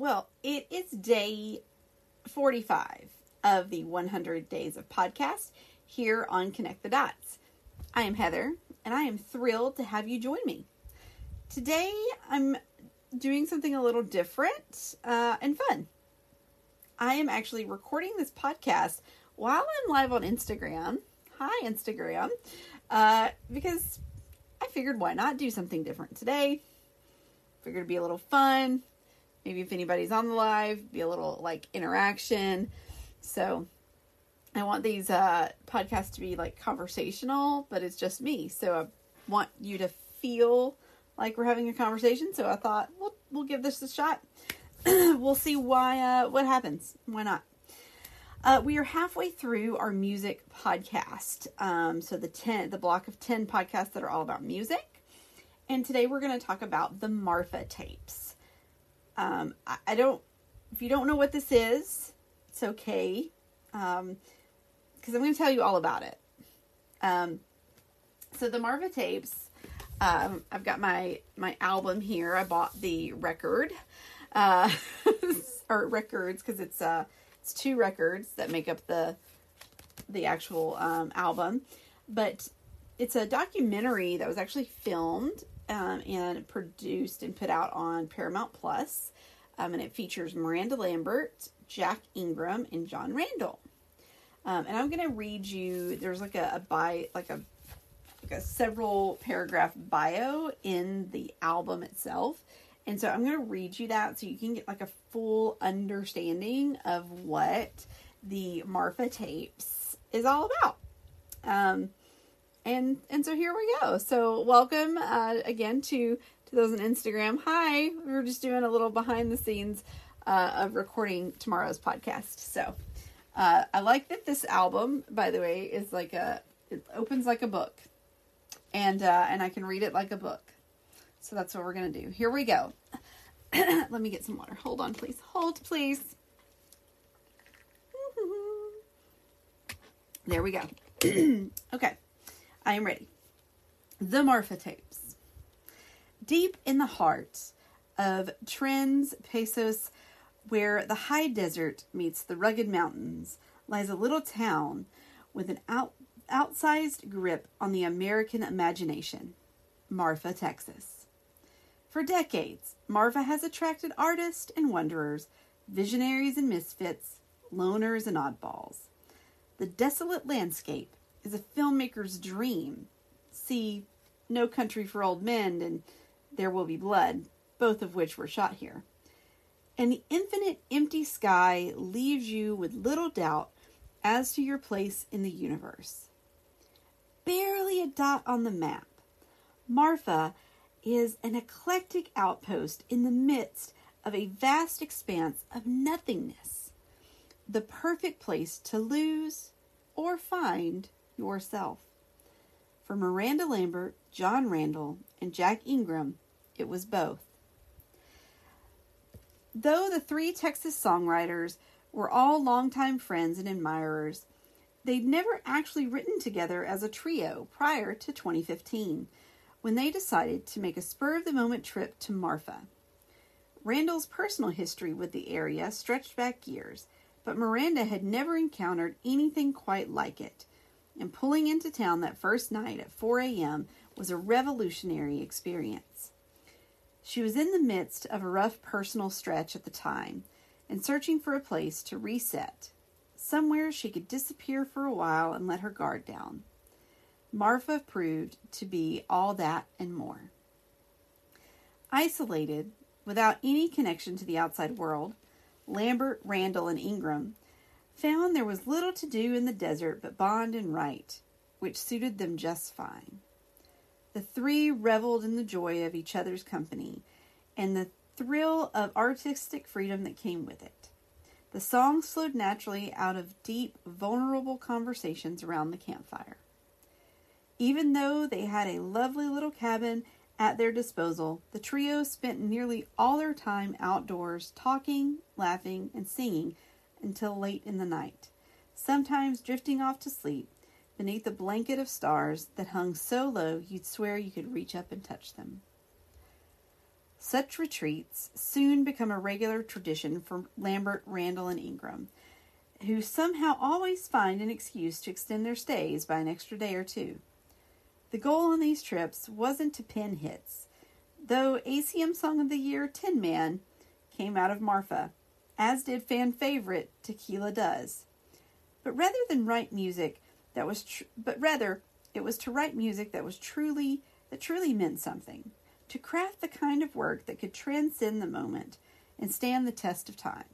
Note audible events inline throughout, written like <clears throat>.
Well, it is day 45 of the 100 Days of Podcast here on Connect the Dots. I am Heather, and I am thrilled to have you join me. Today, I'm doing something a little different uh, and fun. I am actually recording this podcast while I'm live on Instagram. Hi, Instagram. Uh, because I figured why not do something different today. Figured it'd be a little fun. Maybe if anybody's on the live, be a little like interaction. So I want these uh, podcasts to be like conversational, but it's just me. So I want you to feel like we're having a conversation. So I thought we'll we'll give this a shot. <clears throat> we'll see why uh, what happens. Why not? Uh, we are halfway through our music podcast. Um, so the ten, the block of ten podcasts that are all about music, and today we're going to talk about the Marfa tapes. Um, I, I, don't. If you don't know what this is, it's okay, because um, I'm going to tell you all about it. Um, so the Marfa tapes. Um, I've got my my album here. I bought the record, uh, <laughs> or records because it's uh it's two records that make up the the actual um, album, but it's a documentary that was actually filmed um, and produced and put out on Paramount Plus, um, and it features Miranda Lambert, Jack Ingram, and Jon Randall. Um, and I'm going to read you. There's like a, a by like a like a several paragraph bio in the album itself. And so I'm going to read you that so you can get like a full understanding of what the Marfa tapes is all about. Um, and and so here we go. So welcome uh, again to to those on Instagram. Hi, we are just doing a little behind the scenes uh, of recording tomorrow's podcast. So uh, I like that this album, by the way, is like a it opens like a book, and uh, and I can read it like a book. So that's what we're gonna do. Here we go. <clears throat> Let me get some water. Hold on, please. Hold, please. <laughs> there we go. <clears throat> okay. I am ready. The Marfa tapes. Deep in the heart of Tres Passos, where the high desert meets the rugged mountains, lies a little town with an out, outsized grip on the American imagination Marfa, Texas. For decades, Marfa has attracted artists and wanderers, visionaries and misfits, loners and oddballs. The desolate landscape is a filmmaker's dream. See No Country for Old Men and There Will Be Blood, both of which were shot here. And the infinite empty sky leaves you with little doubt as to your place in the universe. Barely a dot on the map, Marfa is an eclectic outpost in the midst of a vast expanse of nothingness. The perfect place to lose or find yourself. For Miranda Lambert, Jon Randall, and Jack Ingram, it was both. Though the three Texas songwriters were all longtime friends and admirers, they'd never actually written together as a trio prior to 2015 when they decided to make a spur of the moment trip to Marfa. Randall's personal history with the area stretched back years, but Miranda had never encountered anything quite like it, and pulling into town that first night at 4 a.m. was a revolutionary experience. She was in the midst of a rough personal stretch at the time and searching for a place to reset, somewhere she could disappear for a while and let her guard down. Marfa proved to be all that and more. Isolated, without any connection to the outside world, Lambert, Randall, and Ingram found there was little to do in the desert but bond and write, which suited them just fine. The three reveled in the joy of each other's company and the thrill of artistic freedom that came with it. The songs flowed naturally out of deep, vulnerable conversations around the campfire. Even though they had a lovely little cabin at their disposal, the trio spent nearly all their time outdoors talking, laughing, and singing until late in the night, sometimes drifting off to sleep beneath a blanket of stars that hung so low you'd swear you could reach up and touch them. Such retreats soon become a regular tradition for Lambert, Randall, and Ingram, who somehow always find an excuse to extend their stays by an extra day or two. The goal on these trips wasn't to pin hits, though ACM Song of the Year Tin Man came out of Marfa, as did fan favorite Tequila Does. But rather than write music that was tr- but rather it was to write music that was truly that truly meant something, to craft the kind of work that could transcend the moment and stand the test of time.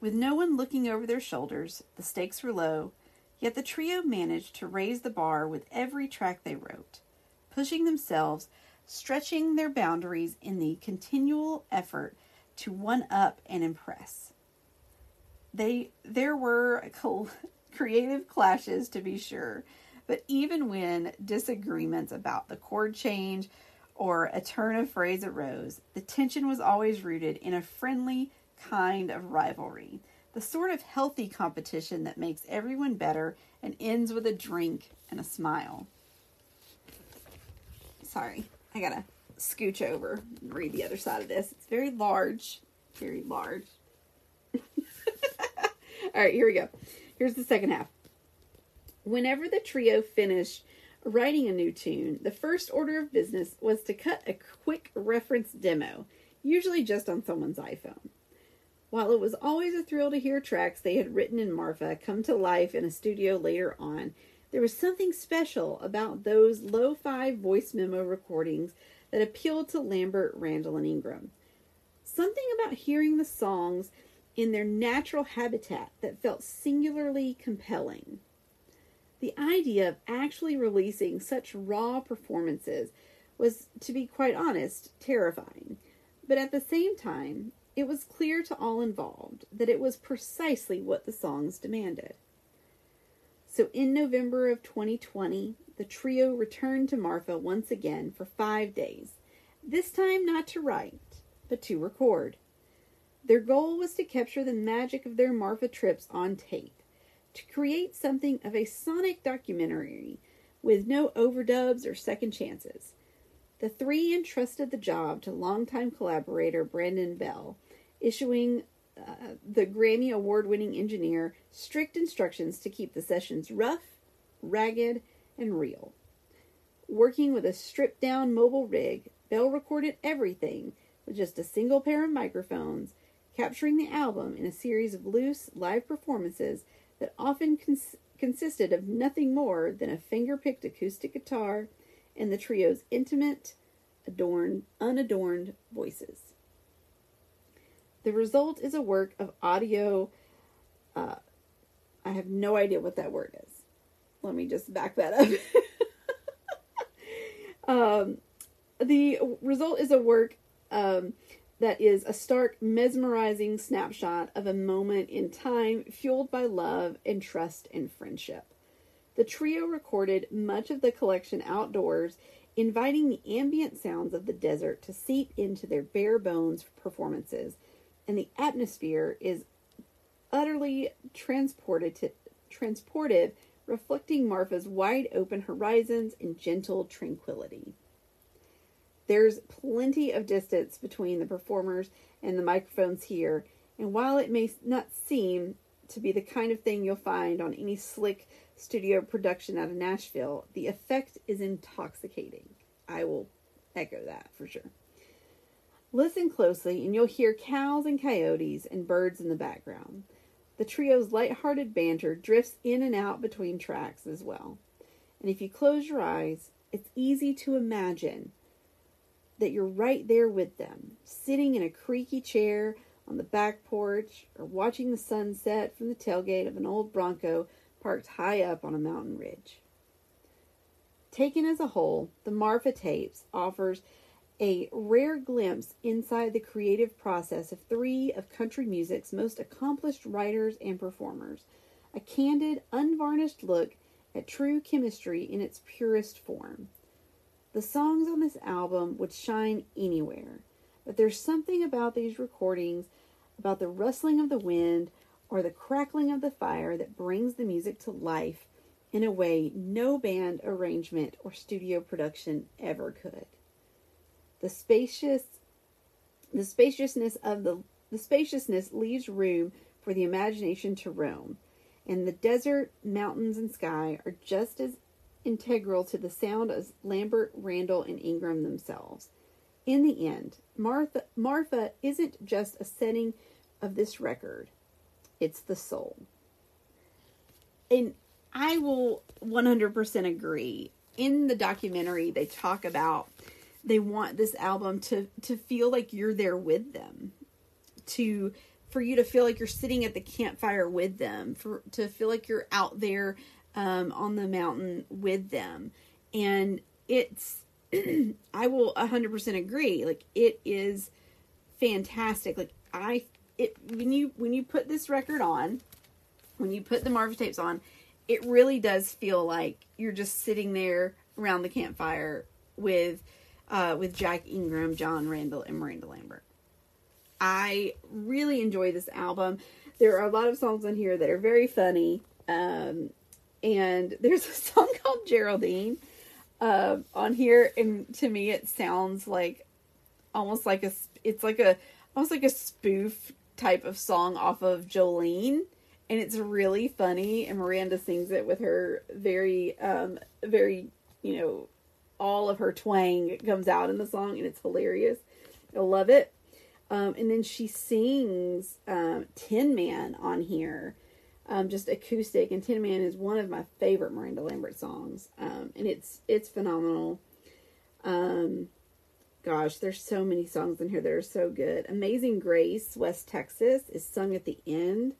With no one looking over their shoulders, the stakes were low, yet the trio managed to raise the bar with every track they wrote, pushing themselves, stretching their boundaries in the continual effort to one up and impress. They there were <laughs> creative clashes to be sure, but even when disagreements about the chord change or a turn of phrase arose, the tension was always rooted in a friendly kind of rivalry, the sort of healthy competition that makes everyone better and ends with a drink and a smile. Sorry, I gotta scooch over and read the other side of this. It's very large, very large. <laughs> All right, here we go. Here's the second half. Whenever the trio finished writing a new tune, the first order of business was to cut a quick reference demo, usually just on someone's iPhone. While it was always a thrill to hear tracks they had written in Marfa come to life in a studio later on, there was something special about those lo fi voice memo recordings that appealed to Lambert, Randall, and Ingram. Something about hearing the songs in their natural habitat that felt singularly compelling. The idea of actually releasing such raw performances was, to be quite honest, terrifying. But at the same time, it was clear to all involved that it was precisely what the songs demanded. So in November of 2020, the trio returned to Marfa once again for five days, this time not to write, but to record. Their goal was to capture the magic of their Marfa trips on tape, to create something of a sonic documentary with no overdubs or second chances. The three entrusted the job to longtime collaborator Brandon Bell, issuing the Grammy award winning engineer strict instructions to keep the sessions rough, ragged, and real. Working with a stripped down mobile rig, Bell recorded everything with just a single pair of microphones, capturing the album in a series of loose live performances that often cons- consisted of nothing more than a finger picked acoustic guitar and the trio's intimate, adorned, unadorned voices. The result is a work of audio. Uh, I have no idea what that word is. Let me just back that up. <laughs> um, the result is a work um, that is a stark, mesmerizing snapshot of a moment in time fueled by love and trust and friendship. The trio recorded much of the collection outdoors, inviting the ambient sounds of the desert to seep into their bare bones performances and the atmosphere is utterly transported to, transported, reflecting Marfa's wide open horizons and gentle tranquility. There's plenty of distance between the performers and the microphones here, and while it may not seem to be the kind of thing you'll find on any slick studio production out of Nashville, the effect is intoxicating. I will echo that for sure. Listen closely, and you'll hear cows and coyotes and birds in the background. The trio's light-hearted banter drifts in and out between tracks as well. And if you close your eyes, it's easy to imagine that you're right there with them, sitting in a creaky chair on the back porch or watching the sunset from the tailgate of an old Bronco parked high up on a mountain ridge. Taken as a whole, the Marfa tapes offers a rare glimpse inside the creative process of three of country music's most accomplished writers and performers. A candid, unvarnished look at true chemistry in its purest form. The songs on this album would shine anywhere, but there's something about these recordings, about the rustling of the wind or the crackling of the fire that brings the music to life in a way no band arrangement or studio production ever could. The spacious the spaciousness of the the spaciousness leaves room for the imagination to roam, and the desert, mountains, and sky are just as integral to the sound as Lambert, Randall, and Ingram themselves. In the end, Marfa Marfa isn't just a setting of this record; it's the soul. And I will 100% agree. In the documentary, they talk about they want this album to to feel like you're there with them, to for you to feel like you're sitting at the campfire with them, for to feel like you're out there um, on the mountain with them, and it's <clears throat> I will 100% agree. Like it is fantastic. Like I it when you when you put this record on, when you put the Marfa tapes on, it really does feel like you're just sitting there around the campfire with uh, with Jack Ingram, Jon Randall, and Miranda Lambert. I really enjoy this album. There are a lot of songs on here that are very funny. Um, and there's <laughs> a song called Geraldine uh, on here, and to me, it sounds like almost like a it's like a almost like a spoof type of song off of Jolene, and it's really funny. And Miranda sings it with her very um, very you know all of her twang comes out in the song, and it's hilarious. I love it. Um, and then she sings um, Tin Man on here, um, just acoustic. And Tin Man is one of my favorite Miranda Lambert songs, um, and it's it's phenomenal. Um, gosh, there's so many songs in here that are so good. Amazing Grace, West Texas, is sung at the end,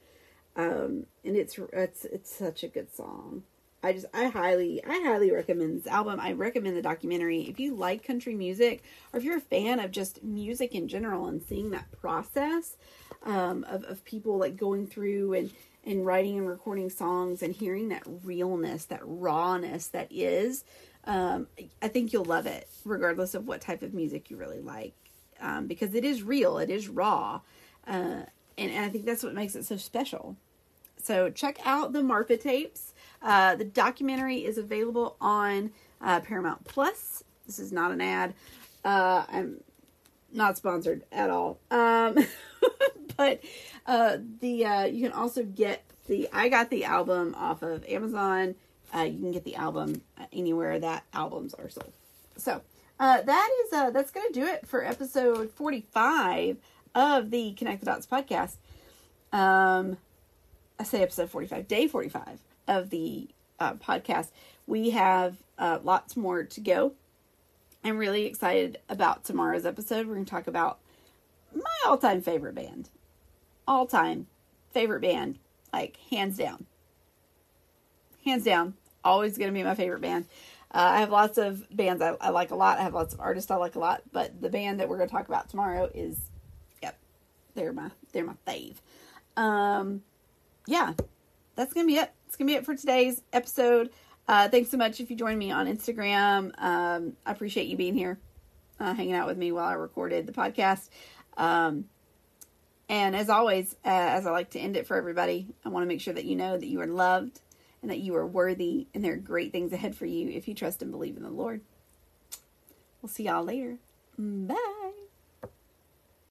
um, and it's it's it's such a good song. I just I highly I highly recommend this album. I recommend the documentary. If you like country music or if you're a fan of just music in general and seeing that process um, of of people like going through and and writing and recording songs and hearing that realness, that rawness that is, um, I think you'll love it, regardless of what type of music you really like, um, because it is real, it is raw, uh, and, and I think that's what makes it so special. So check out the Marfa tapes. Uh, the documentary is available on uh, Paramount Plus. This is not an ad. Uh, I'm not sponsored at all. Um, <laughs> but uh, the uh, you can also get the I got the album off of Amazon. You can get the album anywhere that albums are sold. So that is that's going to do it for episode 45 of the Connect the Dots podcast. Um, I say episode 45, day 45 of the uh, podcast. We have uh, lots more to go. I'm really excited about tomorrow's episode. We're going to talk about my all time favorite band. All time favorite band, like hands down. Hands down, always going to be my favorite band. Uh, I have lots of bands I, I, like a lot. I have lots of artists I like a lot, but the band that we're going to talk about tomorrow is, yep, they're my they're my fave. Um, yeah, that's gonna be it. It's gonna be it for today's episode. Uh, thanks so much if you joined me on Instagram. Um, I appreciate you being here, uh, hanging out with me while I recorded the podcast. Um, and as always, uh, as I like to end it for everybody, I want to make sure that you know that you are loved and that you are worthy, and there are great things ahead for you if you trust and believe in the Lord. We'll see y'all later. Bye.